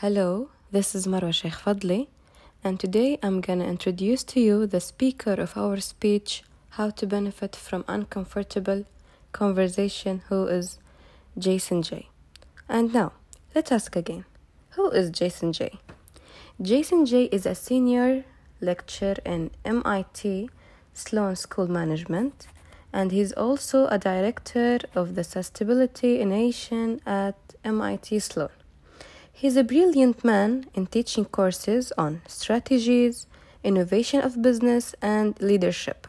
Hello, this is Marwa Sheikh Fadli, and today I'm gonna introduce to you the speaker of our speech, How to Benefit from Uncomfortable Conversation, who is Jason Jay. And now, let's ask again Who is Jason Jay? Jason Jay is a senior lecturer in MIT Sloan School Management, and he's also a director of the Sustainability Innovation at MIT Sloan. He's a brilliant man in teaching courses on strategies, innovation of business, and leadership.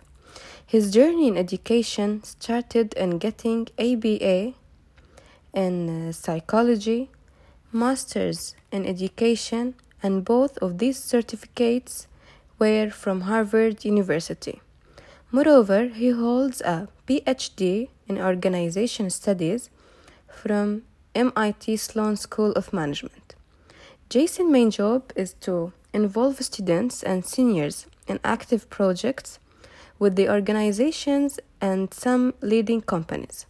His journey in education started in getting ABA in uh, psychology, masters in education, and both of these certificates were from Harvard University. Moreover, he holds a PhD in organization studies from MIT Sloan School of Management. Jason's main job is to involve students and seniors in active projects with the organizations and some leading companies.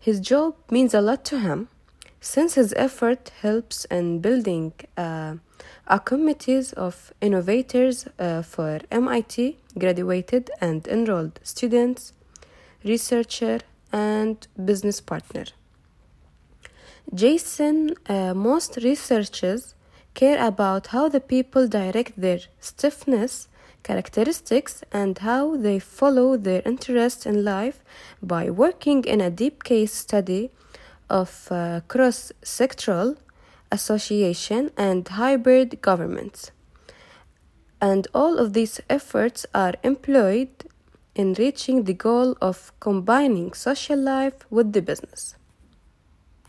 His job means a lot to him since his effort helps in building uh, a committees of innovators uh, for MIT graduated and enrolled students, researcher, and business partner. Jason, uh, most researchers care about how the people direct their stiffness characteristics and how they follow their interests in life by working in a deep case study of uh, cross sectoral association and hybrid governments. And all of these efforts are employed in reaching the goal of combining social life with the business.